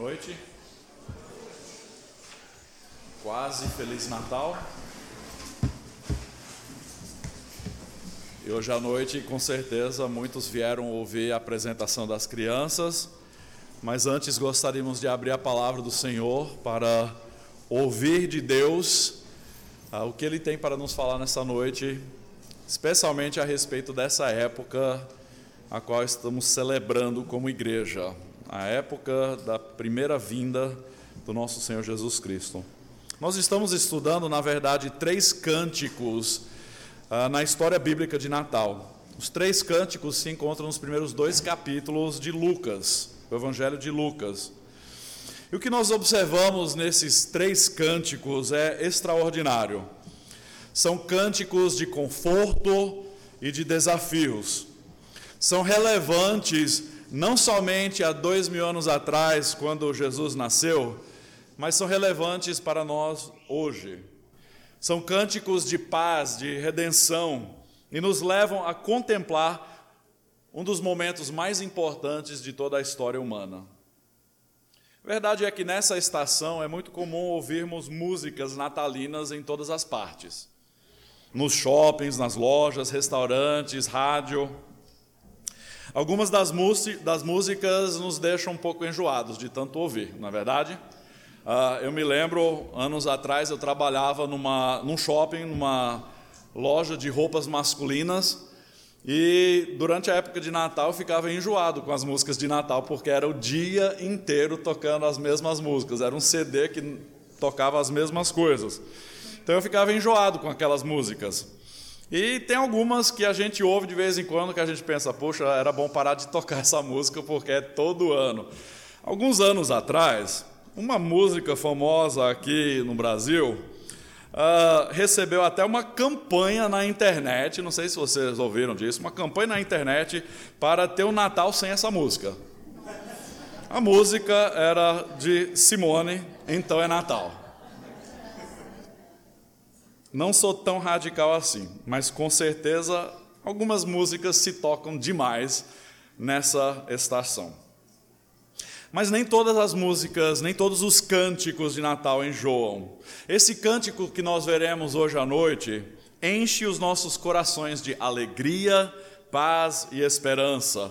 noite. Quase Feliz Natal. E hoje à noite, com certeza, muitos vieram ouvir a apresentação das crianças, mas antes gostaríamos de abrir a palavra do Senhor para ouvir de Deus ah, o que Ele tem para nos falar nessa noite, especialmente a respeito dessa época a qual estamos celebrando como igreja, a época da primeira vinda do nosso Senhor Jesus Cristo. Nós estamos estudando, na verdade, três cânticos ah, na história bíblica de Natal. Os três cânticos se encontram nos primeiros dois capítulos de Lucas, o Evangelho de Lucas. E o que nós observamos nesses três cânticos é extraordinário. São cânticos de conforto e de desafios. São relevantes não somente há dois mil anos atrás, quando Jesus nasceu, mas são relevantes para nós hoje. São cânticos de paz, de redenção, e nos levam a contemplar um dos momentos mais importantes de toda a história humana. Verdade é que nessa estação é muito comum ouvirmos músicas natalinas em todas as partes. Nos shoppings, nas lojas, restaurantes, rádio. Algumas das, das músicas nos deixam um pouco enjoados de tanto ouvir, na é verdade? Uh, eu me lembro, anos atrás, eu trabalhava numa, num shopping, numa loja de roupas masculinas, e durante a época de Natal eu ficava enjoado com as músicas de Natal, porque era o dia inteiro tocando as mesmas músicas, era um CD que tocava as mesmas coisas. Então eu ficava enjoado com aquelas músicas. E tem algumas que a gente ouve de vez em quando que a gente pensa, poxa, era bom parar de tocar essa música porque é todo ano. Alguns anos atrás, uma música famosa aqui no Brasil uh, recebeu até uma campanha na internet, não sei se vocês ouviram disso, uma campanha na internet para ter o um Natal sem essa música. A música era de Simone, então é Natal. Não sou tão radical assim, mas com certeza algumas músicas se tocam demais nessa estação. Mas nem todas as músicas, nem todos os cânticos de Natal enjoam. Esse cântico que nós veremos hoje à noite enche os nossos corações de alegria, paz e esperança,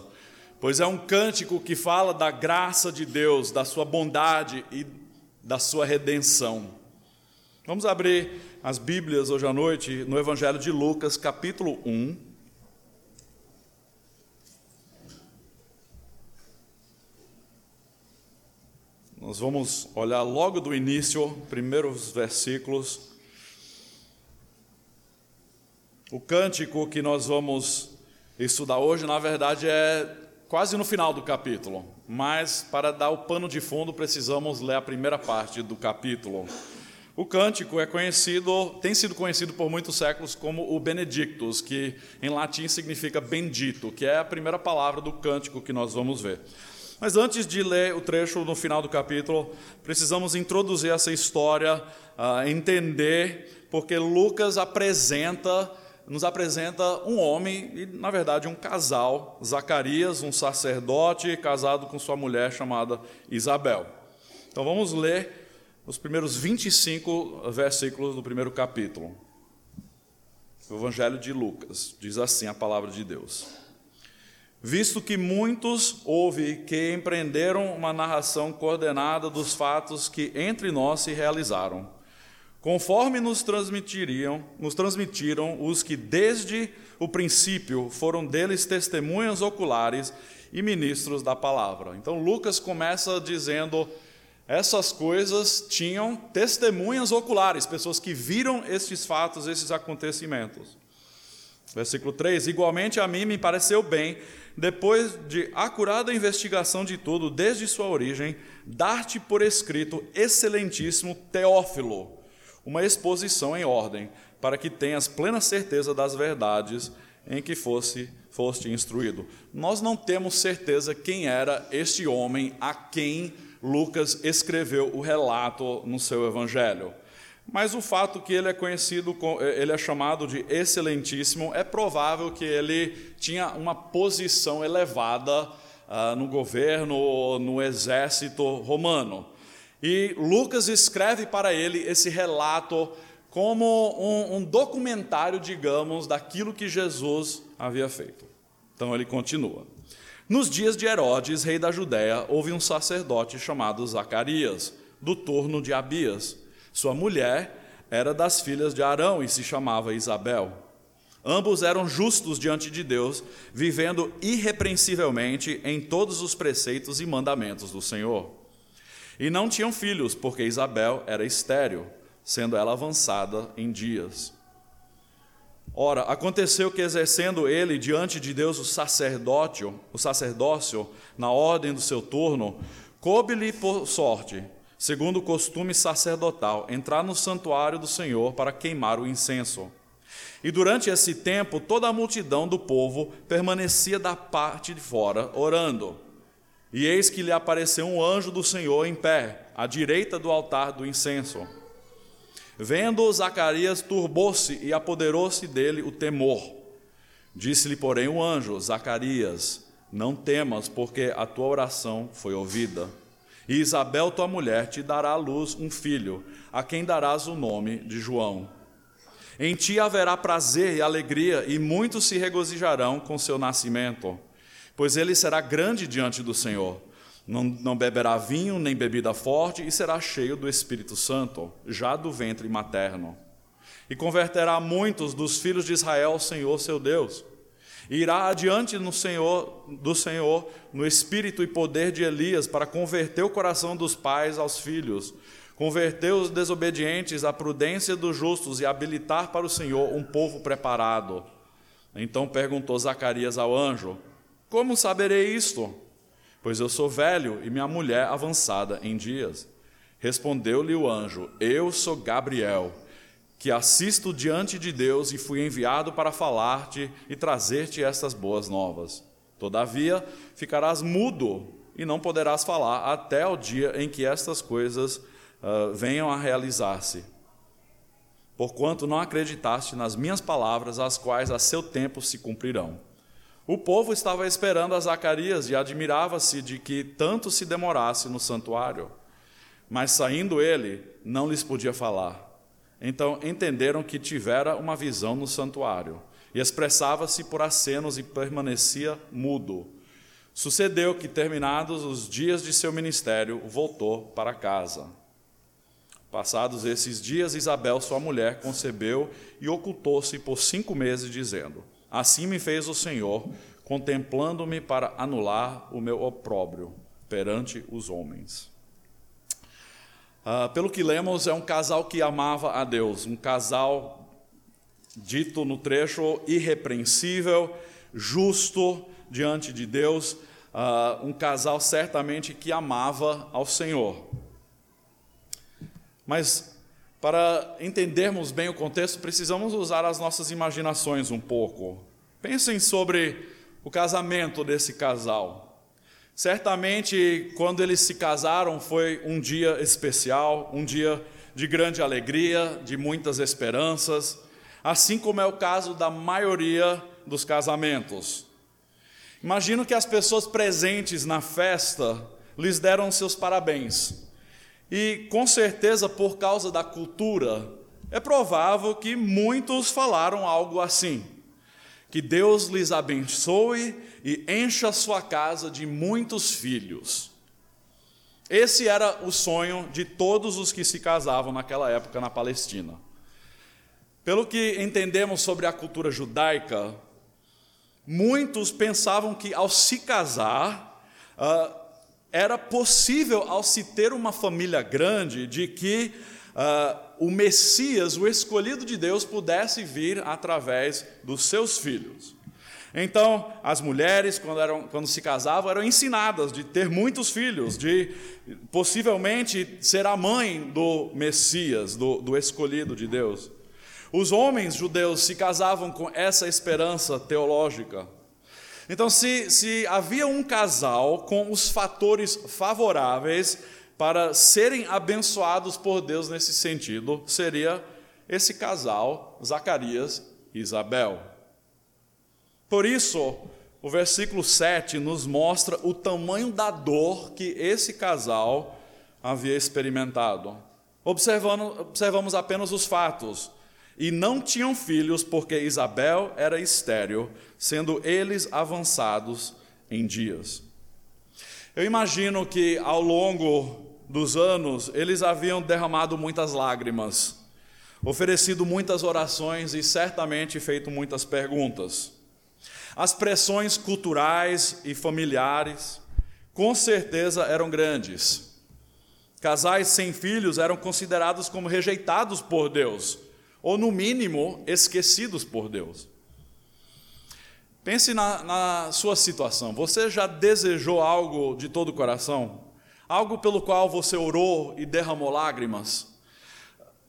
pois é um cântico que fala da graça de Deus, da sua bondade e da sua redenção. Vamos abrir as Bíblias hoje à noite no Evangelho de Lucas, capítulo 1. Nós vamos olhar logo do início, primeiros versículos. O cântico que nós vamos estudar hoje, na verdade, é quase no final do capítulo, mas para dar o pano de fundo, precisamos ler a primeira parte do capítulo. O cântico é conhecido, tem sido conhecido por muitos séculos como o Benedictus, que em latim significa bendito, que é a primeira palavra do cântico que nós vamos ver. Mas antes de ler o trecho no final do capítulo, precisamos introduzir essa história, uh, entender, porque Lucas apresenta, nos apresenta um homem e, na verdade, um casal, Zacarias, um sacerdote casado com sua mulher chamada Isabel. Então vamos ler os primeiros 25 versículos do primeiro capítulo. O Evangelho de Lucas diz assim a palavra de Deus. Visto que muitos houve que empreenderam uma narração coordenada dos fatos que entre nós se realizaram, conforme nos transmitiriam, nos transmitiram os que desde o princípio foram deles testemunhas oculares e ministros da palavra. Então Lucas começa dizendo essas coisas tinham testemunhas oculares, pessoas que viram estes fatos, esses acontecimentos. Versículo 3: Igualmente a mim me pareceu bem, depois de acurada investigação de tudo, desde sua origem, dar-te por escrito, excelentíssimo Teófilo, uma exposição em ordem, para que tenhas plena certeza das verdades em que fosse, foste instruído. Nós não temos certeza quem era este homem a quem Lucas escreveu o relato no seu evangelho. Mas o fato que ele é conhecido, ele é chamado de excelentíssimo, é provável que ele tinha uma posição elevada ah, no governo, no exército romano. E Lucas escreve para ele esse relato como um, um documentário, digamos, daquilo que Jesus havia feito. Então ele continua. Nos dias de Herodes, rei da Judéia, houve um sacerdote chamado Zacarias, do turno de Abias. Sua mulher era das filhas de Arão e se chamava Isabel. Ambos eram justos diante de Deus, vivendo irrepreensivelmente em todos os preceitos e mandamentos do Senhor. E não tinham filhos, porque Isabel era estéril, sendo ela avançada em dias. Ora, aconteceu que exercendo ele diante de Deus o sacerdócio, o sacerdócio na ordem do seu turno, coube-lhe por sorte, segundo o costume sacerdotal, entrar no santuário do Senhor para queimar o incenso. E durante esse tempo toda a multidão do povo permanecia da parte de fora orando. E eis que lhe apareceu um anjo do Senhor em pé, à direita do altar do incenso. Vendo Zacarias, turbou-se e apoderou-se dele o temor. Disse-lhe, porém, o anjo: Zacarias, não temas, porque a tua oração foi ouvida. E Isabel, tua mulher, te dará à luz um filho, a quem darás o nome de João. Em ti haverá prazer e alegria, e muitos se regozijarão com seu nascimento pois ele será grande diante do Senhor. Não, não, beberá vinho nem bebida forte e será cheio do Espírito Santo, já do ventre materno. E converterá muitos dos filhos de Israel ao Senhor seu Deus. E irá adiante no Senhor, do Senhor no espírito e poder de Elias para converter o coração dos pais aos filhos, converter os desobedientes à prudência dos justos e habilitar para o Senhor um povo preparado. Então perguntou Zacarias ao anjo: como saberei isto? Pois eu sou velho e minha mulher avançada em dias. Respondeu-lhe o anjo: Eu sou Gabriel, que assisto diante de Deus e fui enviado para falar-te e trazer-te estas boas novas. Todavia, ficarás mudo e não poderás falar até o dia em que estas coisas uh, venham a realizar-se. Porquanto não acreditaste nas minhas palavras, as quais a seu tempo se cumprirão. O povo estava esperando a Zacarias e admirava-se de que tanto se demorasse no santuário. Mas saindo ele, não lhes podia falar. Então entenderam que tivera uma visão no santuário, e expressava-se por acenos e permanecia mudo. Sucedeu que, terminados os dias de seu ministério, voltou para casa. Passados esses dias, Isabel, sua mulher, concebeu e ocultou-se por cinco meses, dizendo: Assim me fez o Senhor, contemplando-me para anular o meu opróbrio perante os homens. Ah, pelo que lemos, é um casal que amava a Deus, um casal dito no trecho irrepreensível, justo diante de Deus, ah, um casal certamente que amava ao Senhor. Mas para entendermos bem o contexto, precisamos usar as nossas imaginações um pouco. Pensem sobre o casamento desse casal. Certamente, quando eles se casaram, foi um dia especial, um dia de grande alegria, de muitas esperanças, assim como é o caso da maioria dos casamentos. Imagino que as pessoas presentes na festa lhes deram seus parabéns. E com certeza, por causa da cultura, é provável que muitos falaram algo assim: que Deus lhes abençoe e encha sua casa de muitos filhos. Esse era o sonho de todos os que se casavam naquela época na Palestina. Pelo que entendemos sobre a cultura judaica, muitos pensavam que ao se casar, uh, era possível, ao se ter uma família grande, de que uh, o Messias, o escolhido de Deus, pudesse vir através dos seus filhos. Então, as mulheres, quando, eram, quando se casavam, eram ensinadas de ter muitos filhos, de possivelmente ser a mãe do Messias, do, do escolhido de Deus. Os homens judeus se casavam com essa esperança teológica. Então, se, se havia um casal com os fatores favoráveis para serem abençoados por Deus nesse sentido, seria esse casal, Zacarias e Isabel. Por isso, o versículo 7 nos mostra o tamanho da dor que esse casal havia experimentado. Observando, observamos apenas os fatos. E não tinham filhos porque Isabel era estéril, sendo eles avançados em dias. Eu imagino que ao longo dos anos eles haviam derramado muitas lágrimas, oferecido muitas orações e certamente feito muitas perguntas. As pressões culturais e familiares, com certeza, eram grandes. Casais sem filhos eram considerados como rejeitados por Deus, ou no mínimo, esquecidos por Deus. Pense na, na, sua situação. Você já desejou algo de todo o coração? Algo pelo qual você orou e derramou lágrimas?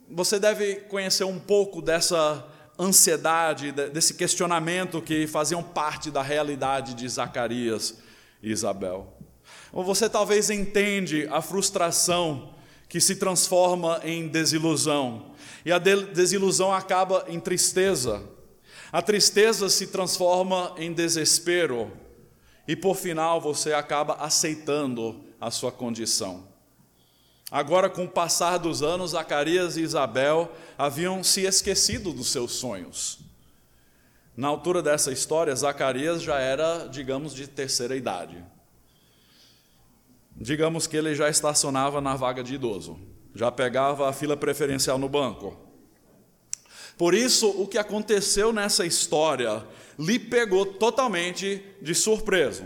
Você deve conhecer um pouco dessa ansiedade, desse questionamento que faziam parte da realidade de Zacarias e Isabel. Ou você talvez entende a frustração que se transforma em desilusão, e a desilusão acaba em tristeza. A tristeza se transforma em desespero, e por final você acaba aceitando a sua condição. Agora, com o passar dos anos, Zacarias e Isabel haviam se esquecido dos seus sonhos. Na altura dessa história, Zacarias já era, digamos, de terceira idade. Digamos que ele já estacionava na vaga de idoso, já pegava a fila preferencial no banco. Por isso, o que aconteceu nessa história lhe pegou totalmente de surpresa.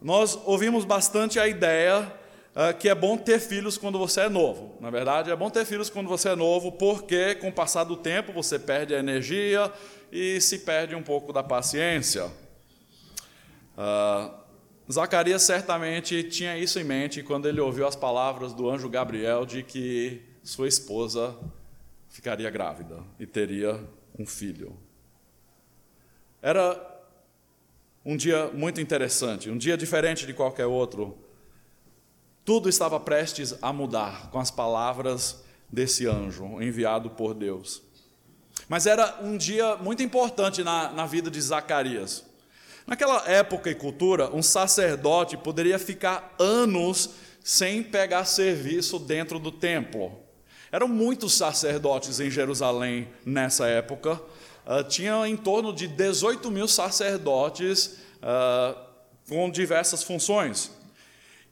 Nós ouvimos bastante a ideia uh, que é bom ter filhos quando você é novo. Na verdade, é bom ter filhos quando você é novo, porque com o passar do tempo você perde a energia e se perde um pouco da paciência. Uh, Zacarias certamente tinha isso em mente quando ele ouviu as palavras do anjo Gabriel de que sua esposa ficaria grávida e teria um filho. Era um dia muito interessante, um dia diferente de qualquer outro. Tudo estava prestes a mudar com as palavras desse anjo enviado por Deus. Mas era um dia muito importante na, na vida de Zacarias. Naquela época e cultura, um sacerdote poderia ficar anos sem pegar serviço dentro do templo. Eram muitos sacerdotes em Jerusalém nessa época, uh, tinha em torno de 18 mil sacerdotes uh, com diversas funções.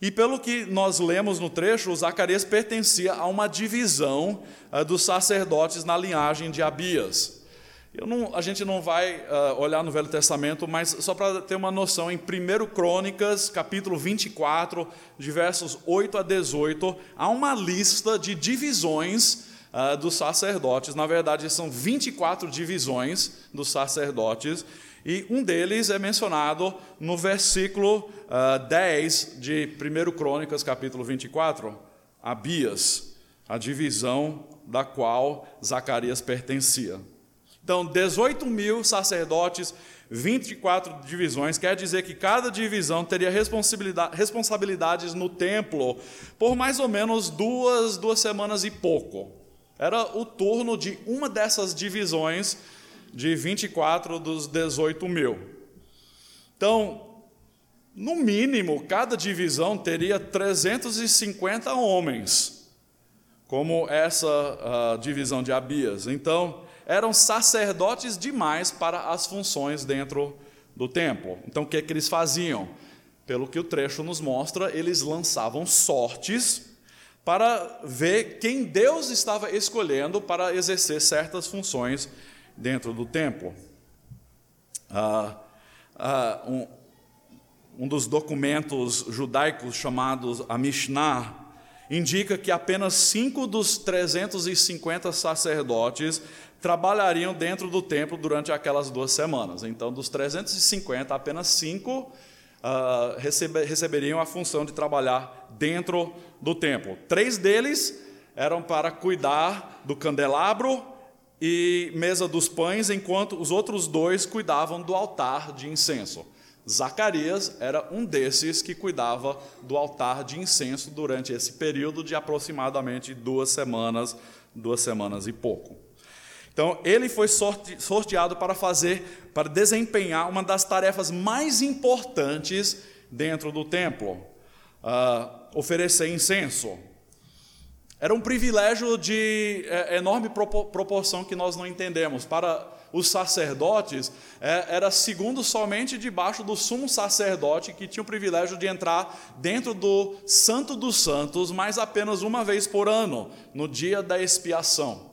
E pelo que nós lemos no trecho, Zacarias pertencia a uma divisão uh, dos sacerdotes na linhagem de Abias. Não, a gente não vai uh, olhar no Velho Testamento, mas só para ter uma noção, em 1 Crônicas, capítulo 24, de versos 8 a 18, há uma lista de divisões uh, dos sacerdotes. Na verdade, são 24 divisões dos sacerdotes, e um deles é mencionado no versículo uh, ah, 10 de 1 Crônicas, capítulo 24, Abias, a divisão da qual Zacarias pertencia. Então, 18 mil sacerdotes, 24 divisões, quer dizer que cada divisão teria responsabilidade, responsabilidades no templo por mais ou menos duas, duas semanas e pouco. Era o turno de uma dessas divisões de 24 dos 18 mil. Então, no mínimo, cada divisão teria 350 homens, como essa uh, divisão de Abias. Então, eram sacerdotes demais para as funções dentro do templo. Então, o que, é que eles faziam? Pelo que o trecho nos mostra, eles lançavam sortes para ver quem Deus estava escolhendo para exercer certas funções dentro do templo. Ah, ah, um, um dos documentos judaicos chamados a Mishnah indica que apenas cinco dos 350 sacerdotes trabalhariam dentro do templo durante aquelas duas semanas. Então, dos 350, apenas cinco uh, recebe, receberiam a função de trabalhar dentro do templo. Três deles eram para cuidar do candelabro e mesa dos pães, enquanto os outros dois cuidavam do altar de incenso. Zacarias era um desses que cuidava do altar de incenso durante esse período de aproximadamente duas semanas, duas semanas e pouco. Então, ele foi sorteado para fazer, para desempenhar uma das tarefas mais importantes dentro do templo: uh, oferecer incenso. Era um privilégio de é, enorme proporção que nós não entendemos. Para os sacerdotes, é, era segundo somente debaixo do sumo sacerdote, que tinha o privilégio de entrar dentro do Santo dos Santos, mas apenas uma vez por ano, no dia da expiação.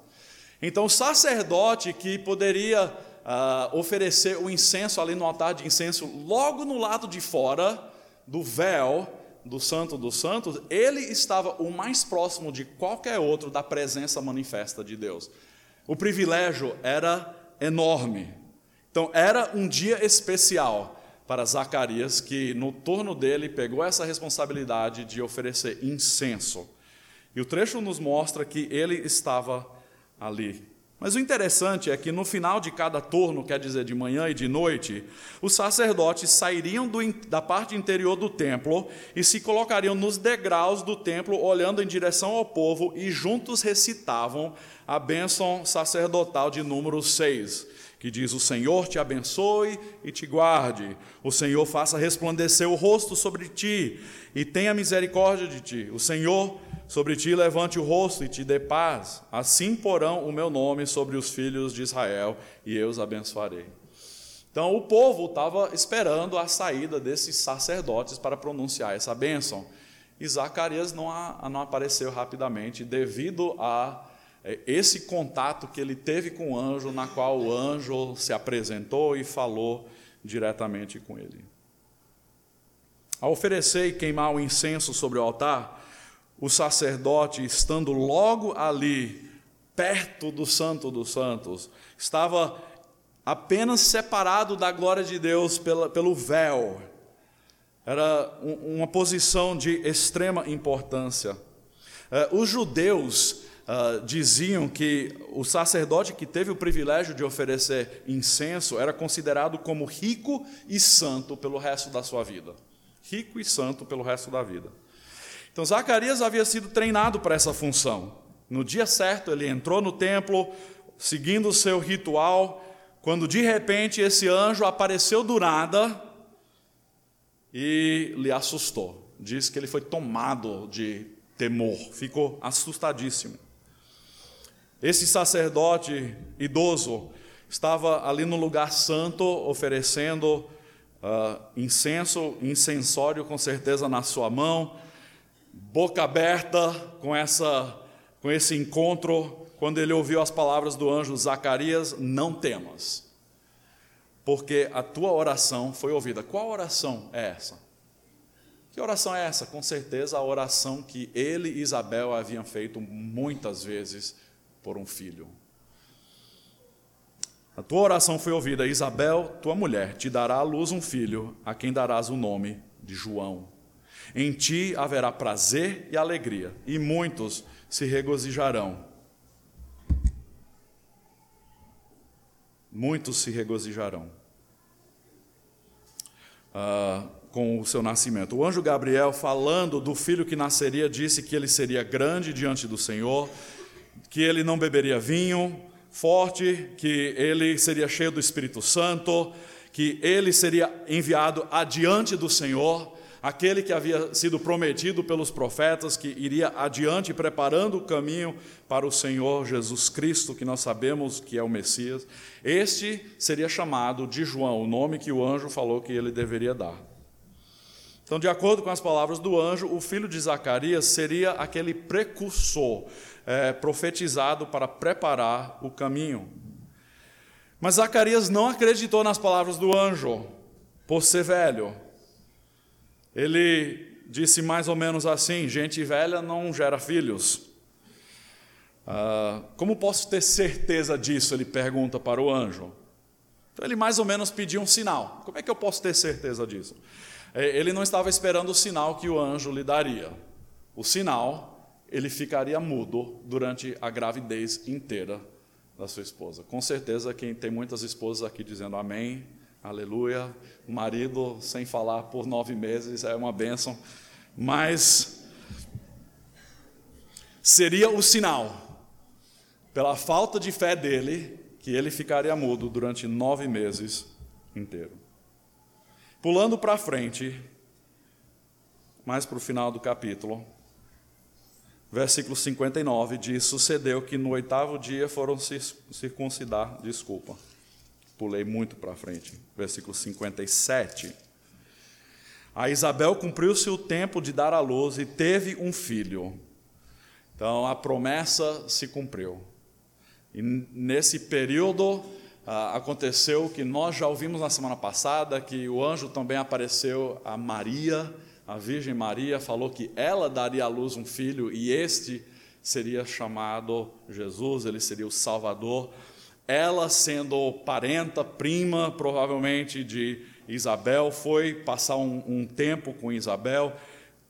Então, o sacerdote que poderia ah, oferecer o incenso ali no altar de incenso, logo no lado de fora do véu do Santo dos Santos, ele estava o mais próximo de qualquer outro da presença manifesta de Deus. O privilégio era enorme. Então, era um dia especial para Zacarias, que no torno dele pegou essa responsabilidade de oferecer incenso. E o trecho nos mostra que ele estava ali. Mas o interessante é que no final de cada turno, quer dizer, de manhã e de noite, os sacerdotes sairiam do, da parte interior do templo e se colocariam nos degraus do templo, olhando em direção ao povo, e juntos recitavam a bênção sacerdotal de número 6, que diz: O Senhor te abençoe e te guarde, o Senhor faça resplandecer o rosto sobre ti e tenha misericórdia de ti, o Senhor Sobre ti levante o rosto e te dê paz. Assim porão o meu nome sobre os filhos de Israel e eu os abençoarei. Então o povo estava esperando a saída desses sacerdotes para pronunciar essa bênção. E Zacarias não, não apareceu rapidamente devido a é, esse contato que ele teve com o anjo, na qual o anjo se apresentou e falou diretamente com ele. Ao oferecer e queimar o incenso sobre o altar, o sacerdote, estando logo ali, perto do Santo dos Santos, estava apenas separado da glória de Deus pelo véu. Era uma posição de extrema importância. Eh, os judeus uh, diziam que o sacerdote que teve o privilégio de oferecer incenso era considerado como rico e santo pelo resto da sua vida. Rico e santo pelo resto da vida. Então Zacarias havia sido treinado para essa função. No dia certo, ele entrou no templo, seguindo o seu ritual, quando de repente esse anjo apareceu do nada e lhe assustou. Diz que ele foi tomado de temor, ficou assustadíssimo. Esse sacerdote idoso estava ali no lugar santo, oferecendo uh, incenso, incensório com certeza na sua mão, boca aberta com, essa, com esse encontro, quando ele ouviu as palavras do anjo Zacarias: Não temas, porque a tua oração foi ouvida. Qual oração é essa? Que oração é essa? Com certeza a oração que ele e Isabel haviam feito muitas vezes por um filho. A tua oração foi ouvida, Isabel, tua mulher, te dará à luz um filho, a quem darás o nome de João. Em ti haverá prazer e alegria, e muitos se regozijarão. Muitos se regozijarão ah, com o seu nascimento. O anjo Gabriel, falando do filho que nasceria, disse que ele seria grande diante do Senhor, que ele não beberia vinho forte, que ele seria cheio do Espírito Santo, que ele seria enviado adiante do Senhor aquele que havia sido prometido pelos profetas, que iria adiante preparando o caminho para o Senhor Jesus Cristo, que nós sabemos que é o Messias, este seria chamado de João, o nome que o anjo falou que ele deveria dar. Então, de acordo com as palavras do anjo, o filho de Zacarias seria aquele precursor é, profetizado para preparar o caminho. Mas Zacarias não acreditou nas palavras do anjo, por ser velho, ele disse mais ou menos assim: gente velha não gera filhos. Ah, como posso ter certeza disso? Ele pergunta para o anjo. Então ele mais ou menos pediu um sinal. Como é que eu posso ter certeza disso? É, ele não estava esperando o sinal que o anjo lhe daria. O sinal, ele ficaria mudo durante a gravidez inteira da sua esposa. Com certeza, quem tem muitas esposas aqui dizendo amém, aleluia, o marido sem falar por nove meses é uma bênção, mas seria o sinal, pela falta de fé dele, que ele ficaria mudo durante nove meses inteiro. Pulando para frente, mais para o final do capítulo, versículo 59 diz: Sucedeu que no oitavo dia foram circuncidar, desculpa, pulei muito para frente, versículo 57. A Isabel cumpriu-se o tempo de dar à luz e teve um filho. Então a promessa se cumpriu. E nesse período ah, aconteceu que nós já ouvimos na semana passada que o anjo também apareceu a Maria, a Virgem Maria, falou que ela daria à luz um filho e este seria chamado Jesus, ele seria o Salvador. Ela, sendo parenta, prima, provavelmente de Isabel, foi passar um, um tempo com Isabel.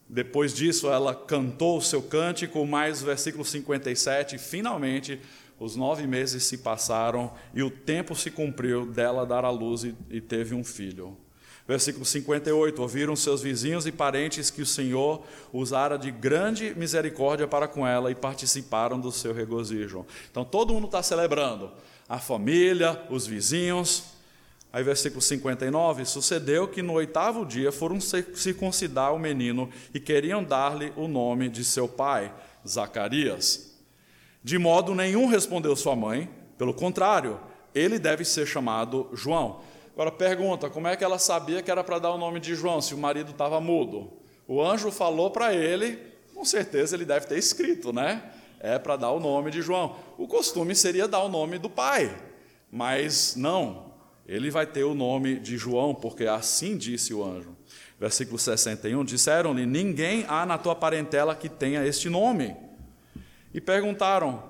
Depois disso, ela cantou o seu cântico, mais versículo 57, finalmente os nove meses se passaram e o tempo se cumpriu dela dar à luz e, e teve um filho. Versículo 58: Ouviram seus vizinhos e parentes que o Senhor usara de grande misericórdia para com ela e participaram do seu regozijo. Então todo mundo está celebrando, a família, os vizinhos. Aí, versículo 59: Sucedeu que no oitavo dia foram circuncidar o menino e queriam dar-lhe o nome de seu pai, Zacarias. De modo nenhum respondeu sua mãe, pelo contrário, ele deve ser chamado João. Agora pergunta: como é que ela sabia que era para dar o nome de João se o marido estava mudo? O anjo falou para ele, com certeza ele deve ter escrito, né? É para dar o nome de João. O costume seria dar o nome do pai, mas não, ele vai ter o nome de João, porque assim disse o anjo. Versículo 61: Disseram-lhe: Ninguém há na tua parentela que tenha este nome e perguntaram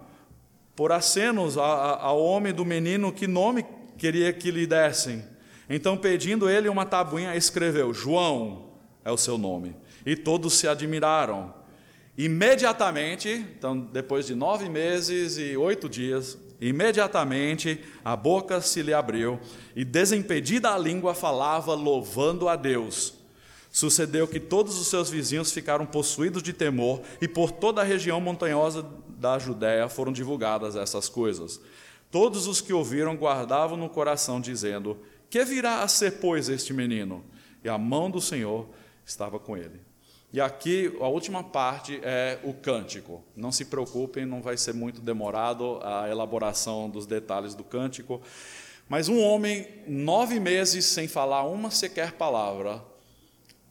por acenos ao homem do menino que nome queria que lhe dessem. Então, pedindo ele uma tabuinha, escreveu: João é o seu nome. E todos se admiraram. Imediatamente, então, depois de nove meses e oito dias, imediatamente a boca se lhe abriu e, desimpedida a língua, falava, louvando a Deus. Sucedeu que todos os seus vizinhos ficaram possuídos de temor, e por toda a região montanhosa da Judéia foram divulgadas essas coisas. Todos os que ouviram guardavam no coração, dizendo: Que virá a ser, pois, este menino? E a mão do Senhor estava com ele. E aqui a última parte é o cântico. Não se preocupem, não vai ser muito demorado a elaboração dos detalhes do cântico. Mas um homem, nove meses sem falar uma sequer palavra,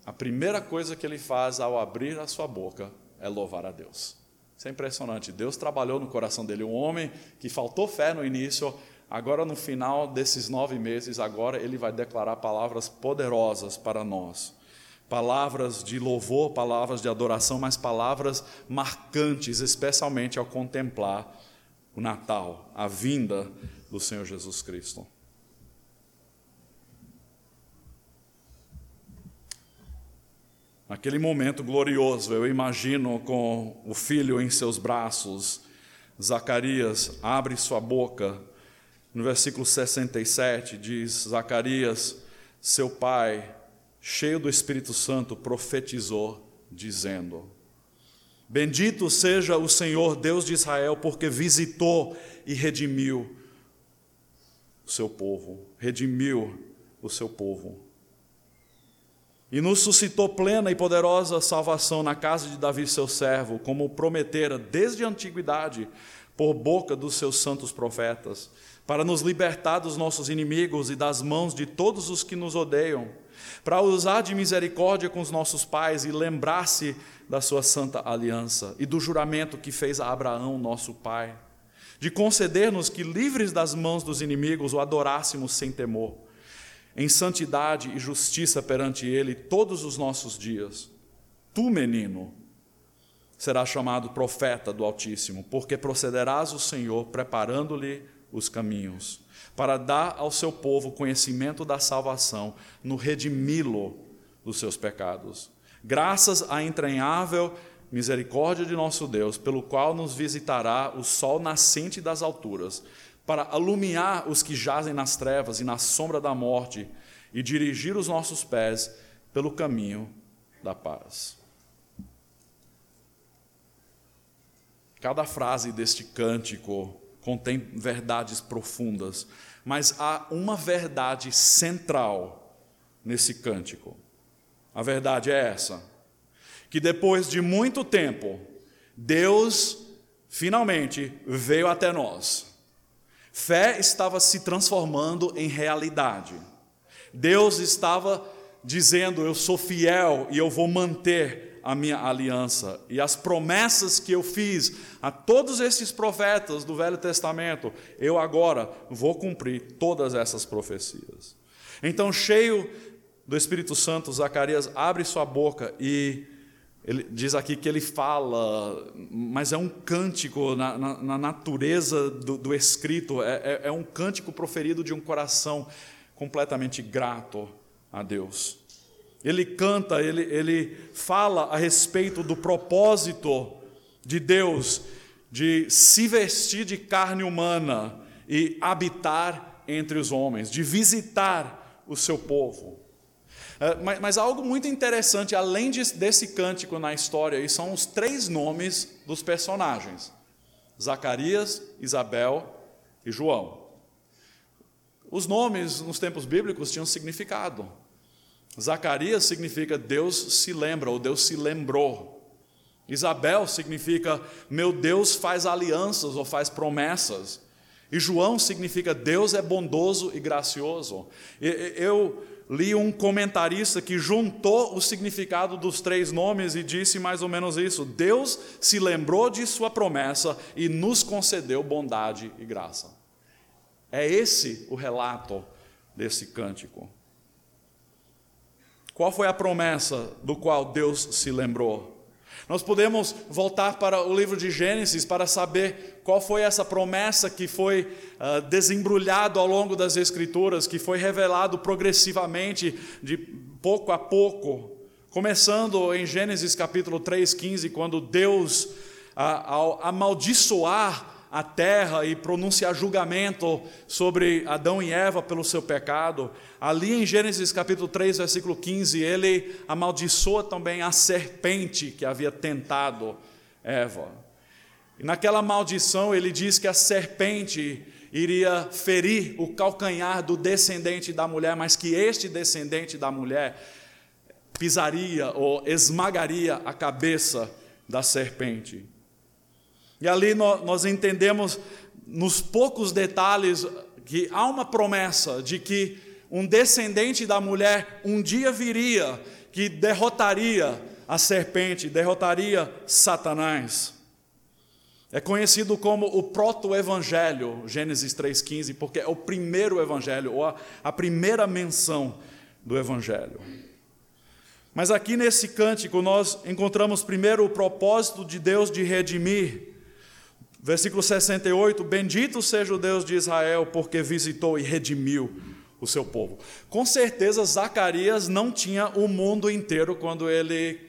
a primeira coisa que ele faz ao abrir a sua boca é louvar a Deus. Isso é impressionante. Deus trabalhou no coração dele. Um homem que faltou fé no início, agora no final desses nove meses, agora ele vai declarar palavras poderosas para nós. Palavras de louvor, palavras de adoração, mas palavras marcantes, especialmente ao contemplar o Natal, a vinda do Senhor Jesus Cristo. Naquele momento glorioso, eu imagino com o filho em seus braços, Zacarias abre sua boca. No versículo 67 diz: Zacarias, seu pai, cheio do Espírito Santo, profetizou, dizendo: Bendito seja o Senhor Deus de Israel, porque visitou e redimiu o seu povo, redimiu o seu povo. E nos suscitou plena e poderosa salvação na casa de Davi, seu servo, como prometera desde a antiguidade, por boca dos seus santos profetas, para nos libertar dos nossos inimigos e das mãos de todos os que nos odeiam, para usar de misericórdia com os nossos pais e lembrar-se da sua santa aliança e do juramento que fez a Abraão, nosso pai, de conceder-nos que, livres das mãos dos inimigos, o adorássemos sem temor em santidade e justiça perante Ele todos os nossos dias. Tu, menino, serás chamado profeta do Altíssimo, porque procederás o Senhor preparando-lhe os caminhos, para dar ao seu povo conhecimento da salvação, no redimi-lo dos seus pecados. Graças à entranhável misericórdia de nosso Deus, pelo qual nos visitará o sol nascente das alturas para alumiar os que jazem nas trevas e na sombra da morte e dirigir os nossos pés pelo caminho da paz. Cada frase deste cântico contém verdades profundas, mas há uma verdade central nesse cântico. A verdade é essa: que depois de muito tempo, Deus finalmente veio até nós. Fé estava se transformando em realidade. Deus estava dizendo: Eu sou fiel e eu vou manter a minha aliança. E as promessas que eu fiz a todos esses profetas do Velho Testamento, eu agora vou cumprir todas essas profecias. Então, cheio do Espírito Santo, Zacarias abre sua boca e ele diz aqui que ele fala, mas é um cântico na, na, na natureza do, do escrito, é, é, é um cântico proferido de um coração completamente grato a Deus. Ele canta, ele, ele fala a respeito do propósito de Deus de se vestir de carne humana e habitar entre os homens, de visitar o seu povo. É, mas, mas algo muito interessante, além de, desse cântico na história, são os três nomes dos personagens: Zacarias, Isabel e João. Os nomes nos tempos bíblicos tinham significado. Zacarias significa Deus se lembra, ou Deus se lembrou. Isabel significa meu Deus faz alianças ou faz promessas. E João significa Deus é bondoso e gracioso. Eu li um comentarista que juntou o significado dos três nomes e disse mais ou menos isso: Deus se lembrou de sua promessa e nos concedeu bondade e graça. É esse o relato desse cântico. Qual foi a promessa do qual Deus se lembrou? Nós podemos voltar para o livro de Gênesis para saber qual foi essa promessa que foi uh, desembrulhado ao longo das Escrituras, que foi revelado progressivamente, de pouco a pouco. Começando em Gênesis capítulo 3, 15, quando Deus, uh, ao amaldiçoar a terra e pronunciar julgamento sobre Adão e Eva pelo seu pecado. Ali em Gênesis capítulo 3, versículo 15, ele amaldiçoa também a serpente que havia tentado Eva. E naquela maldição ele diz que a serpente iria ferir o calcanhar do descendente da mulher, mas que este descendente da mulher pisaria ou esmagaria a cabeça da serpente. E ali nós entendemos, nos poucos detalhes, que há uma promessa de que um descendente da mulher um dia viria que derrotaria a serpente, derrotaria Satanás. É conhecido como o proto-evangelho, Gênesis 3,15, porque é o primeiro evangelho, ou a, a primeira menção do evangelho. Mas aqui nesse cântico nós encontramos primeiro o propósito de Deus de redimir Versículo 68: Bendito seja o Deus de Israel, porque visitou e redimiu o seu povo. Com certeza, Zacarias não tinha o mundo inteiro quando ele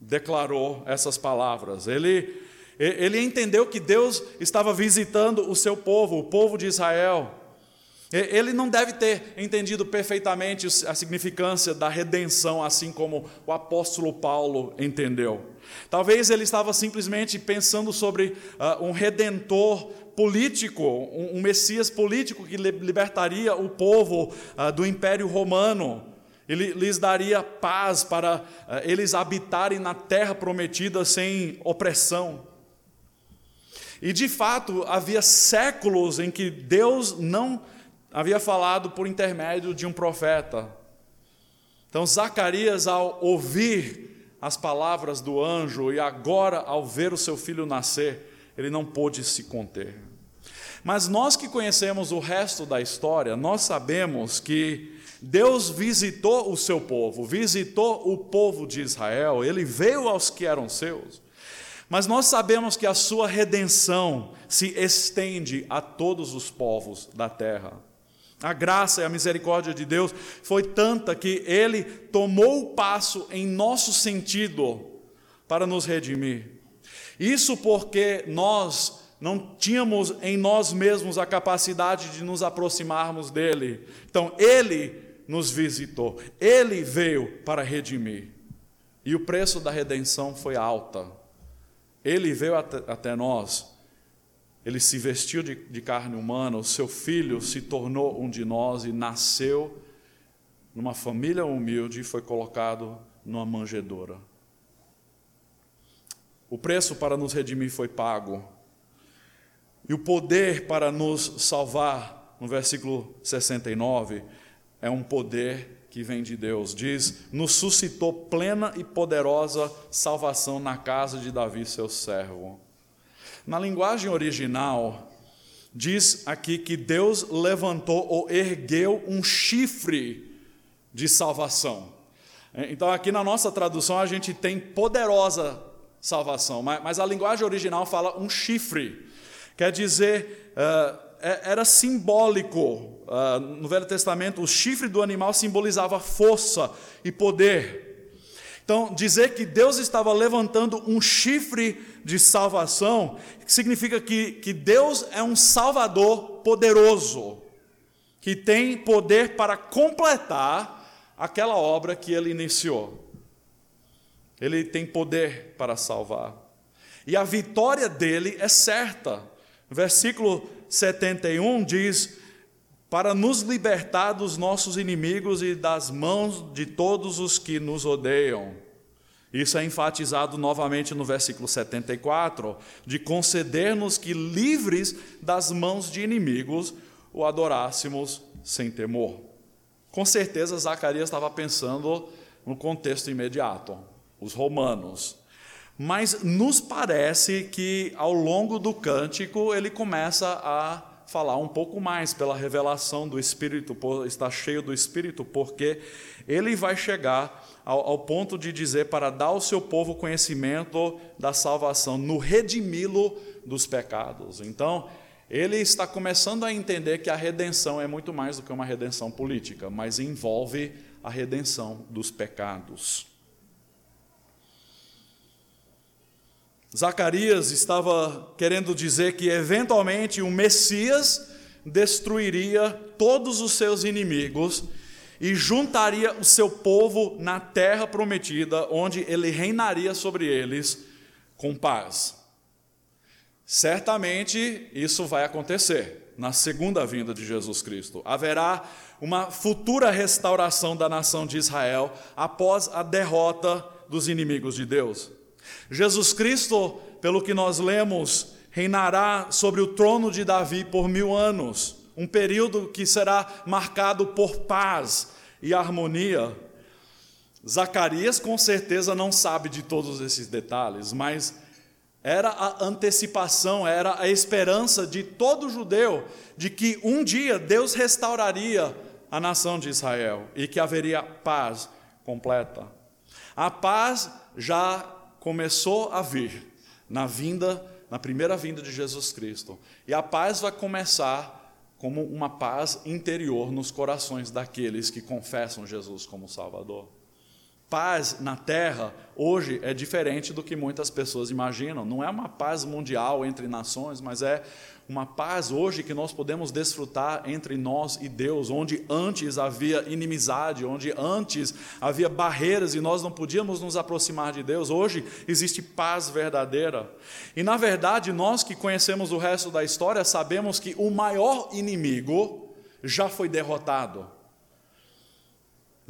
declarou essas palavras. Ele, ele entendeu que Deus estava visitando o seu povo, o povo de Israel. Ele não deve ter entendido perfeitamente a significância da redenção, assim como o apóstolo Paulo entendeu. Talvez ele estava simplesmente pensando sobre uh, um redentor político, um, um, Messias político que libertaria o povo uh, do Império Romano. Ele lhes daria paz para uh, eles habitarem na terra prometida sem opressão. E de fato, havia séculos em que Deus não havia falado por intermédio de um profeta. Então, Zacarias, ao ouvir as palavras do anjo e agora ao ver o seu filho nascer, ele não pôde se conter. Mas nós que conhecemos o resto da história, nós sabemos que Deus visitou o seu povo, visitou o povo de Israel, ele veio aos que eram seus. Mas nós sabemos que a sua redenção se estende a todos os povos da terra. A graça e a misericórdia de Deus foi tanta que Ele tomou o passo em nosso sentido para nos redimir. Isso porque nós não tínhamos em nós mesmos a capacidade de nos aproximarmos dEle. Então, Ele nos visitou, Ele veio para redimir. E o preço da redenção foi alta. Ele veio até, nós ele se vestiu de, de carne humana, o seu filho se tornou um de nós e nasceu numa família humilde e foi colocado numa manjedoura. O preço para nos redimir foi pago. E o poder para nos salvar, no versículo 69, é um poder que vem de Deus. Diz: nos suscitou plena e poderosa salvação na casa de Davi, seu servo. Na linguagem original, diz aqui que Deus levantou ou ergueu um chifre de salvação. Então, aqui na nossa tradução, a gente tem poderosa salvação, mas a linguagem original fala um chifre. Quer dizer, uh, era simbólico. No Velho Testamento, o chifre do animal simbolizava força e poder. Então, dizer que Deus estava levantando um chifre de salvação significa que, que Deus é um salvador poderoso, que tem poder para completar aquela obra que ele iniciou. Ele tem poder para salvar. E a vitória dele é certa. Versículo 71 diz: Para nos libertar dos nossos inimigos e das mãos de todos os que nos odeiam. Isso é enfatizado novamente no versículo 74, de conceder-nos que, livres das mãos de inimigos, o adorássemos sem temor. Com certeza, Zacarias estava pensando no contexto imediato, os romanos. Mas nos parece que ao longo do cântico ele começa a falar um pouco mais pela revelação do Espírito, está cheio do Espírito, porque ele vai chegar ao, ao ponto de dizer para dar ao seu povo conhecimento da salvação, no redimi-lo dos pecados. Então, ele está começando a entender que a redenção é muito mais do que uma redenção política, mas envolve a redenção dos pecados. Zacarias estava querendo dizer que eventualmente o Messias destruiria todos os seus inimigos e juntaria o seu povo na terra prometida, onde ele reinaria sobre eles com paz. Certamente isso vai acontecer na segunda vinda de Jesus Cristo. Haverá uma futura restauração da nação de Israel após a derrota dos inimigos de Deus. Jesus Cristo, pelo que nós lemos, reinará sobre o trono de Davi por mil anos, um período que será marcado por paz e harmonia. Zacarias com certeza não sabe de todos esses detalhes, mas era a antecipação, era a esperança de todo judeu de que um dia Deus restauraria a nação de Israel e que haveria paz completa. A paz já começou a vir na vinda, na primeira vinda de Jesus Cristo. E a paz vai começar como uma paz interior nos corações daqueles que confessam Jesus como Salvador. Paz na terra hoje é diferente do que muitas pessoas imaginam. Não é uma paz mundial entre nações, mas é uma paz hoje que nós podemos desfrutar entre nós e Deus, onde antes havia inimizade, onde antes havia barreiras e nós não podíamos nos aproximar de Deus, hoje existe paz verdadeira. E na verdade, nós que conhecemos o resto da história, sabemos que o maior inimigo já foi derrotado.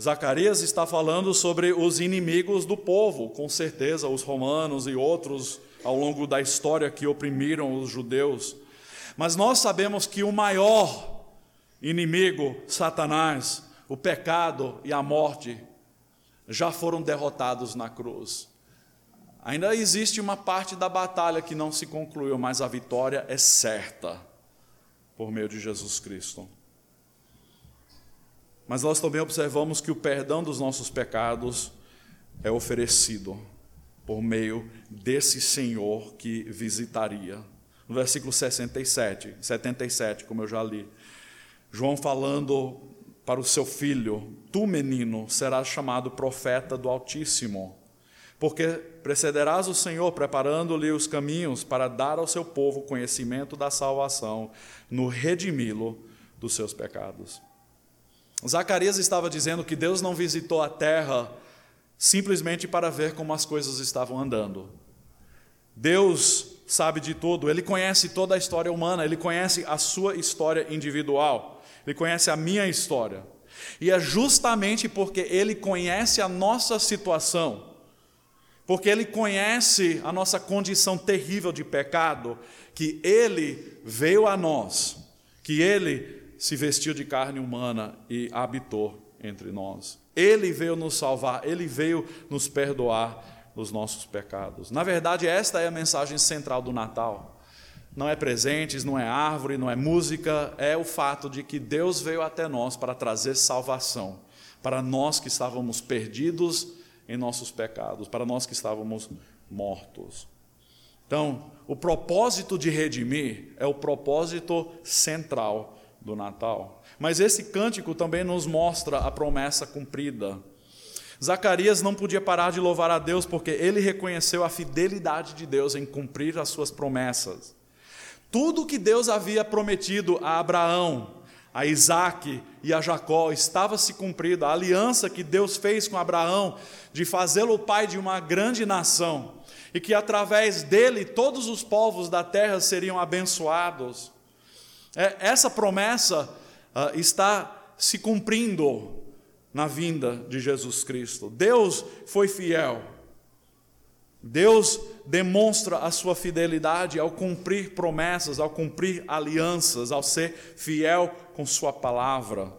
Zacarias está falando sobre os inimigos do povo, com certeza, os romanos e outros ao longo da história que oprimiram os judeus. Mas nós sabemos que o maior inimigo, Satanás, o pecado e a morte, já foram derrotados na cruz. Ainda existe uma parte da batalha que não se concluiu, mas a vitória é certa por meio de Jesus Cristo. Mas nós também observamos que o perdão dos nossos pecados é oferecido por meio desse Senhor que visitaria no versículo 67, 77, como eu já li. João falando para o seu filho: Tu, menino, serás chamado profeta do Altíssimo, porque precederás o Senhor preparando-lhe os caminhos para dar ao seu povo conhecimento da salvação, no redimi-lo dos seus pecados. Zacarias estava dizendo que Deus não visitou a terra simplesmente para ver como as coisas estavam andando. Deus sabe de tudo, ele conhece toda a história humana, ele conhece a sua história individual, ele conhece a minha história. E é justamente porque ele conhece a nossa situação, porque ele conhece a nossa condição terrível de pecado, que ele veio a nós, que ele se vestiu de carne humana e habitou entre nós. Ele veio nos salvar, ele veio nos perdoar dos nossos pecados. Na verdade, esta é a mensagem central do Natal. Não é presentes, não é árvore, não é música, é o fato de que Deus veio até nós para trazer salvação, para nós que estávamos perdidos em nossos pecados, para nós que estávamos mortos. Então, o propósito de redimir é o propósito central do Natal. Mas esse cântico também nos mostra a promessa cumprida. Zacarias não podia parar de louvar a Deus porque ele reconheceu a fidelidade de Deus em cumprir as suas promessas. Tudo que Deus havia prometido a Abraão, a Isaac e a Jacó estava se cumprindo. A aliança que Deus fez com Abraão de fazê-lo pai de uma grande nação e que através dele todos os povos da terra seriam abençoados. É, essa promessa uh, está se cumprindo na vinda de Jesus Cristo. Deus foi fiel. Deus demonstra a sua fidelidade ao cumprir promessas, ao cumprir alianças, ao ser fiel com Sua palavra.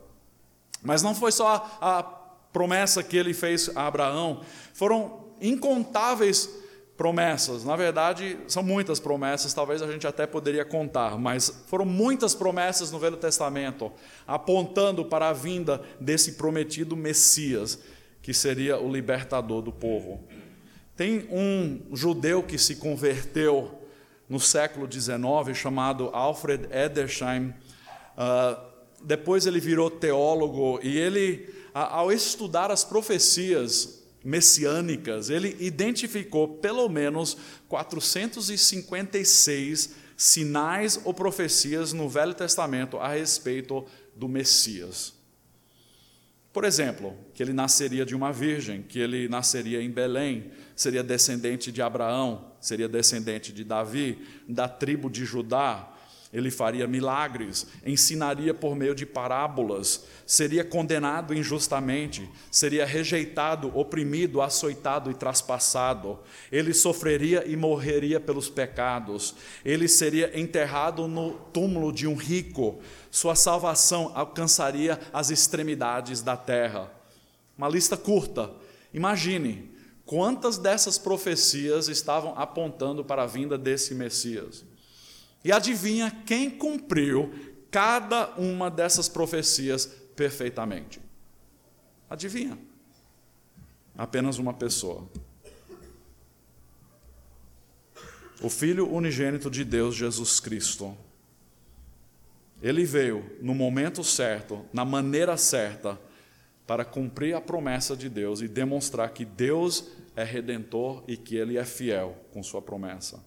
Mas não foi só a promessa que ele fez a Abraão, foram incontáveis promessas. Na verdade, são muitas promessas, talvez a gente até poderia contar, mas foram muitas promessas no Velho Testamento, apontando para a vinda desse prometido Messias, que seria o libertador do povo. Tem um judeu que se converteu no século XIX, chamado Alfred Edersheim. Uh, depois ele virou teólogo e ele, ao estudar as profecias messiânicas, ele identificou pelo menos 456 sinais ou profecias no Velho Testamento a respeito do Messias. Por exemplo, que ele nasceria de uma virgem, que ele nasceria em Belém, seria descendente de Abraão, seria descendente de Davi, da tribo de Judá, ele faria milagres, ensinaria por meio de parábolas, seria condenado injustamente, seria rejeitado, oprimido, açoitado e traspassado. Ele sofreria e morreria pelos pecados. Ele seria enterrado no túmulo de um rico. Sua salvação alcançaria as extremidades da terra. Uma lista curta. Imagine quantas dessas profecias estavam apontando para a vinda desse Messias. E adivinha quem cumpriu cada uma dessas profecias perfeitamente? Adivinha? Apenas uma pessoa. O Filho unigênito de Deus, Jesus Cristo. Ele veio no momento certo, na maneira certa, para cumprir a promessa de Deus e demonstrar que Deus é redentor e que Ele é fiel com Sua promessa.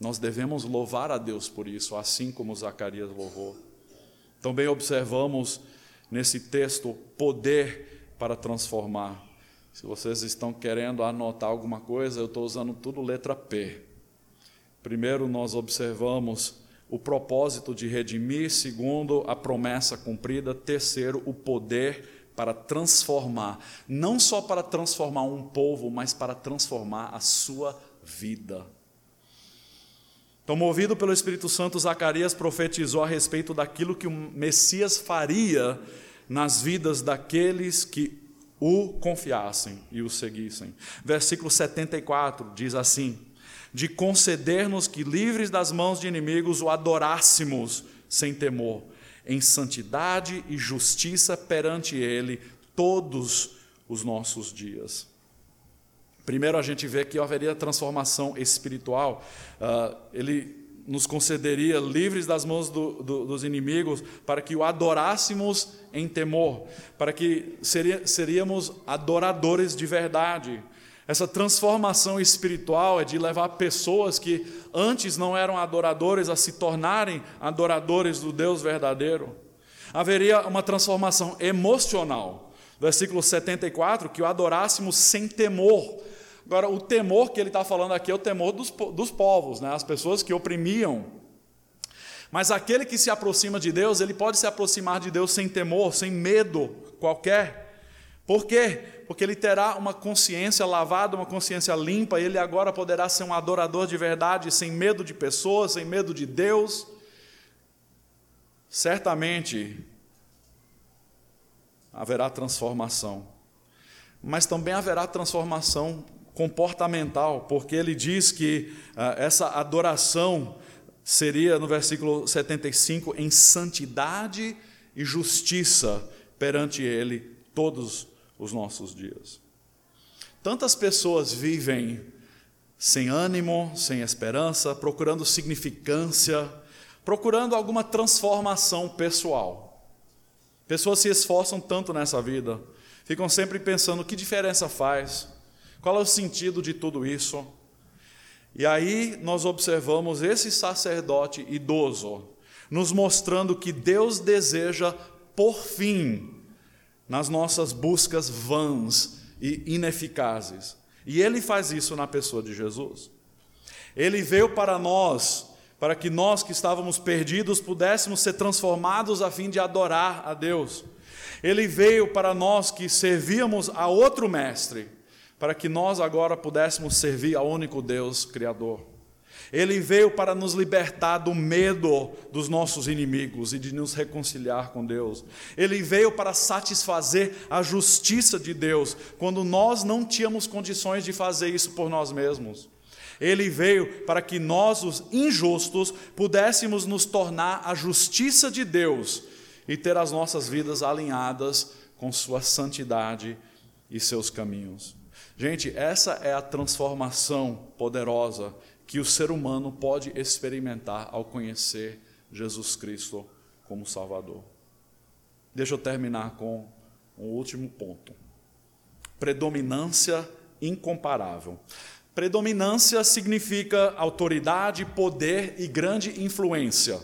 Nós devemos louvar a Deus por isso, assim como Zacarias louvou. Também observamos nesse texto poder para transformar. Se vocês estão querendo anotar alguma coisa, eu estou usando tudo letra P. Primeiro, nós observamos o propósito de redimir, segundo, a promessa cumprida, terceiro, o poder para transformar, não só para transformar um povo, mas para transformar a sua vida. Então, movido pelo Espírito Santo, Zacarias profetizou a respeito daquilo que o Messias faria nas vidas daqueles que o confiassem e o seguissem. Versículo 74 diz assim: De conceder-nos que, livres das mãos de inimigos, o adorássemos sem temor, em santidade e justiça perante Ele todos os nossos dias. Primeiro, a gente vê que haveria transformação espiritual. Uh, ele nos concederia livres das mãos do, do, dos inimigos, para que o adorássemos em temor, para que seria, seríamos adoradores de verdade. Essa transformação espiritual é de levar pessoas que antes não eram adoradores a se tornarem adoradores do Deus verdadeiro. Haveria uma transformação emocional. Versículo 74, que o adorássemos sem temor Agora, o temor que ele está falando aqui é o temor dos, dos povos, né? as pessoas que oprimiam. Mas aquele que se aproxima de Deus, ele pode se aproximar de Deus sem temor, sem medo qualquer. Por quê? Porque ele terá uma consciência lavada, uma consciência limpa, e ele agora poderá ser um adorador de verdade, sem medo de pessoas, sem medo de Deus. Certamente haverá transformação, mas também haverá transformação comportamental, porque ele diz que ah, essa adoração seria, no versículo 75, em santidade e justiça perante ele todos os nossos dias. Tantas pessoas vivem sem ânimo, sem esperança, procurando significância, procurando alguma transformação pessoal. Pessoas se esforçam tanto nessa vida, ficam sempre pensando que diferença faz, qual é o sentido de tudo isso? E aí nós observamos esse sacerdote idoso, nos mostrando que Deus deseja, por fim, nas nossas buscas vãs e ineficazes. E ele faz isso na pessoa de Jesus. Ele veio para nós, para que nós que estávamos perdidos pudéssemos ser transformados a fim de adorar a Deus. Ele veio para nós que servíamos a outro mestre para que nós agora pudéssemos servir ao único Deus Criador. Ele veio para nos libertar do medo dos nossos inimigos e de nos reconciliar com Deus. Ele veio para satisfazer a justiça de Deus, quando nós não tínhamos condições de fazer isso por nós mesmos. Ele veio para que nós, os injustos, pudéssemos nos tornar a justiça de Deus e ter as nossas vidas alinhadas com Sua santidade e seus caminhos. Gente, essa é a transformação poderosa que o ser humano pode experimentar ao conhecer Jesus Cristo como Salvador. Deixa eu terminar com um último ponto. Predominância incomparável. Predominância significa autoridade, poder e grande influência.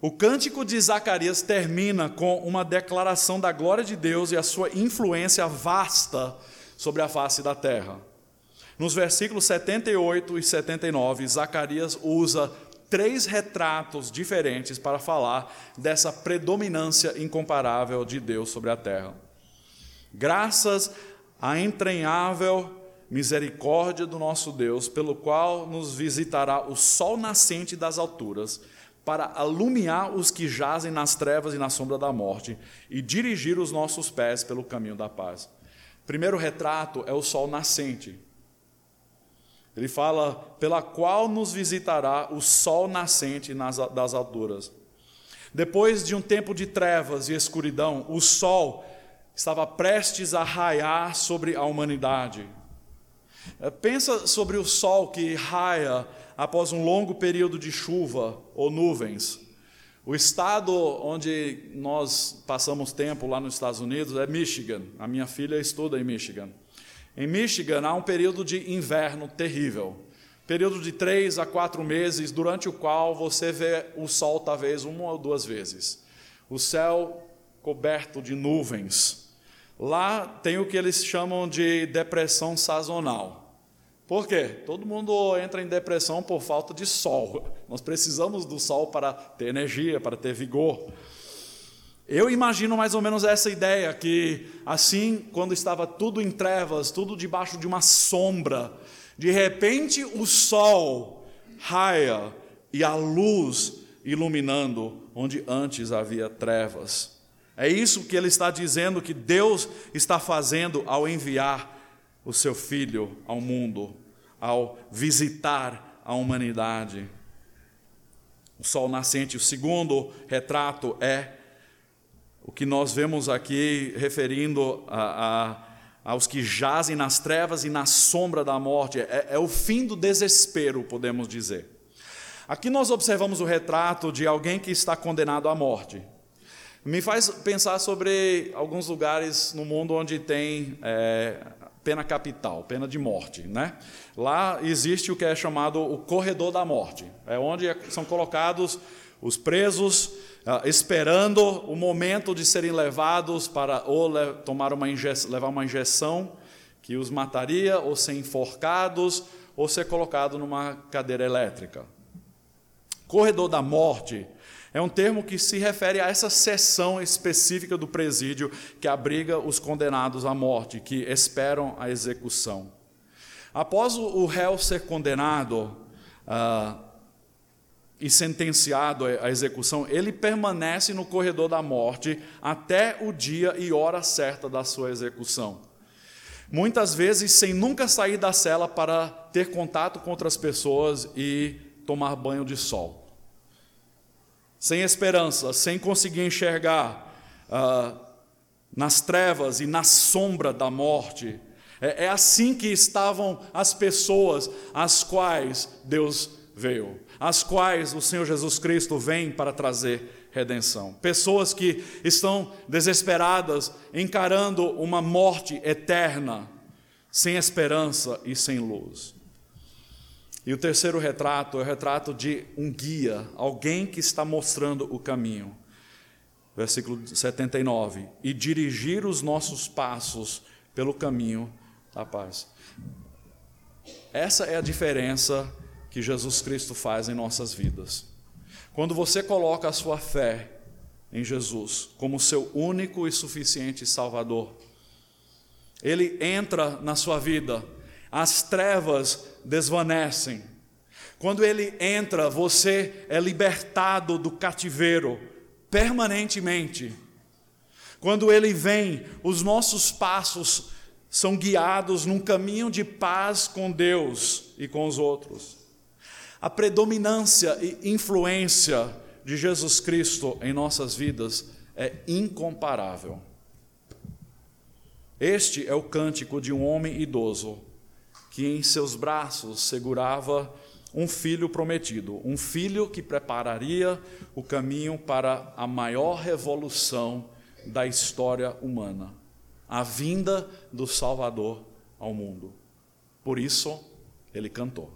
O cântico de Zacarias termina com uma declaração da glória de Deus e a sua influência vasta sobre a face da terra. Nos versículos 78 e 79, Zacarias usa três retratos diferentes para falar dessa predominância incomparável de Deus sobre a terra. Graças à entranhável misericórdia do nosso Deus, pelo qual nos visitará o sol nascente das alturas, para alumiar os que jazem nas trevas e na sombra da morte, e dirigir os nossos pés pelo caminho da paz. Primeiro retrato é o sol nascente. Ele fala, pela qual nos visitará o sol nascente nas, das alturas. Depois de um tempo de trevas e escuridão, o sol estava prestes a raiar sobre a humanidade. É, pensa sobre o sol que raia após um longo período de chuva ou nuvens. O estado onde nós passamos tempo lá nos Estados Unidos é Michigan. A minha filha estuda em Michigan. Em Michigan há um período de inverno terrível. Período de três a quatro meses, durante o qual você vê o sol talvez uma ou duas vezes. O céu coberto de nuvens. Lá tem o que eles chamam de depressão sazonal. Por quê? Todo mundo entra em depressão por falta de sol. Nós precisamos do sol para ter energia, para ter vigor. Eu imagino mais ou menos essa ideia que assim, quando estava tudo em trevas, tudo debaixo de uma sombra, de repente o sol raia e a luz iluminando onde antes havia trevas. É isso que ele está dizendo que Deus está fazendo ao enviar o seu filho ao mundo, ao visitar a humanidade. O sol nascente. O segundo retrato é o que nós vemos aqui referindo a, a, aos que jazem nas trevas e na sombra da morte. É, é o fim do desespero, podemos dizer. Aqui nós observamos o retrato de alguém que está condenado à morte. Me faz pensar sobre alguns lugares no mundo onde tem é, pena capital, pena de morte. Né? Lá existe o que é chamado o corredor da morte, é onde são colocados os presos ah, esperando o momento de serem levados para ou tomar uma levar uma injeção que os mataria ou ser enforcados ou ser colocado numa cadeira elétrica. Corredor da morte é um termo que se refere a essa seção específica do presídio que abriga os condenados à morte, que esperam a execução. Após o réu ser condenado ah, e sentenciado à execução, ele permanece no corredor da morte até o dia e hora certa da sua execução. Muitas vezes sem nunca sair da cela para ter contato com outras pessoas e tomar banho de sol sem esperança, sem conseguir enxergar ah, nas trevas e na sombra da morte. É, é assim que estavam as pessoas às quais Deus veio, às quais o Senhor Jesus Cristo vem para trazer redenção. Pessoas que estão desesperadas, encarando uma morte eterna, sem esperança e sem luz. E o terceiro retrato é o retrato de um guia, alguém que está mostrando o caminho. Versículo 79. E dirigir os nossos passos pelo caminho da paz. Essa é a diferença que Jesus Cristo faz em nossas vidas. Quando você coloca a sua fé em Jesus como seu único e suficiente Salvador, ele entra na sua vida, as trevas desvanecem. Quando ele entra, você é libertado do cativeiro permanentemente. Quando ele vem, os nossos passos são guiados num caminho de paz com Deus e com os outros. A predominância e influência de Jesus Cristo em nossas vidas é incomparável. Este é o cântico de um homem idoso que em seus braços segurava um filho prometido, um filho que prepararia o caminho para a maior revolução da história humana, a vinda do Salvador ao mundo. Por isso, ele cantou.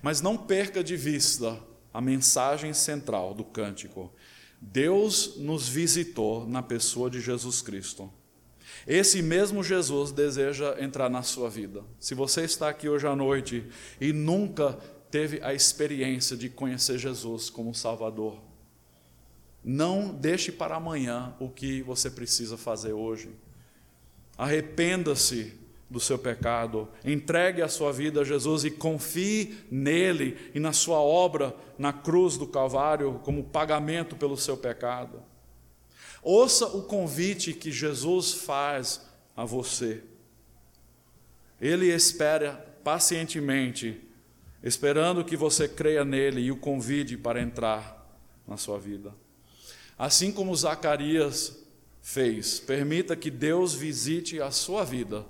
Mas não perca de vista a mensagem central do cântico. Deus nos visitou na pessoa de Jesus Cristo esse mesmo Jesus deseja entrar na sua vida. Se você está aqui hoje à noite e nunca teve a experiência de conhecer Jesus como Salvador, não deixe para amanhã o que você precisa fazer hoje. Arrependa-se do seu pecado, entregue a sua vida a Jesus e confie nele e na sua obra na cruz do Calvário como pagamento pelo seu pecado. Ouça o convite que Jesus faz a você. Ele espera pacientemente, esperando que você creia nele e o convide para entrar na sua vida. Assim como Zacarias fez, permita que Deus visite a sua vida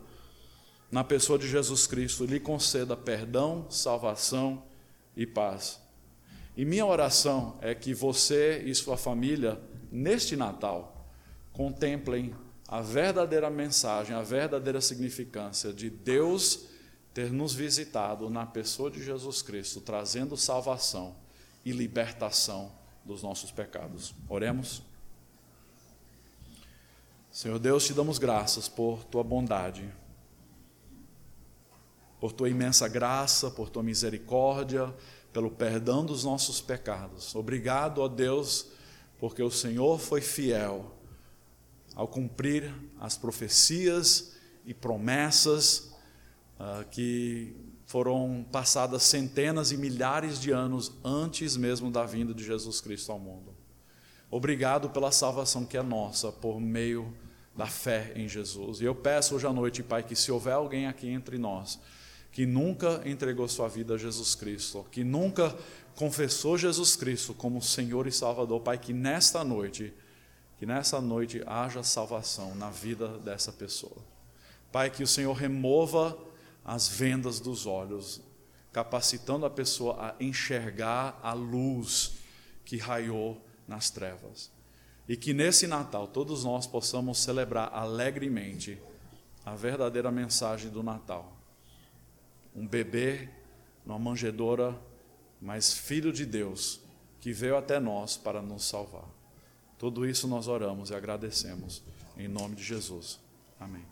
na pessoa de Jesus Cristo, lhe conceda perdão, salvação e paz. E minha oração é que você e sua família neste Natal, contemplem a verdadeira mensagem, a verdadeira significância de Deus ter nos visitado na pessoa de Jesus Cristo, trazendo salvação e libertação dos nossos pecados. Oremos. Senhor Deus, te damos graças por tua bondade, por tua imensa graça, por tua misericórdia, pelo perdão dos nossos pecados. Obrigado, ó Deus porque o Senhor foi fiel ao cumprir as profecias e promessas uh, que foram passadas centenas e milhares de anos antes mesmo da vinda de Jesus Cristo ao mundo. Obrigado pela salvação que é nossa por meio da fé em Jesus. E eu peço hoje à noite, Pai, que se houver alguém aqui entre nós que nunca entregou sua vida a Jesus Cristo, que nunca confessou Jesus Cristo como Senhor e Salvador, Pai, que nesta noite, que nessa noite haja salvação na vida dessa pessoa. Pai, que o Senhor remova as vendas dos olhos, capacitando a pessoa a enxergar a luz que raiou nas trevas. E que nesse Natal todos nós possamos celebrar alegremente a verdadeira mensagem do Natal. Um bebê numa manjedoura mas Filho de Deus, que veio até nós para nos salvar. Tudo isso nós oramos e agradecemos. Em nome de Jesus. Amém.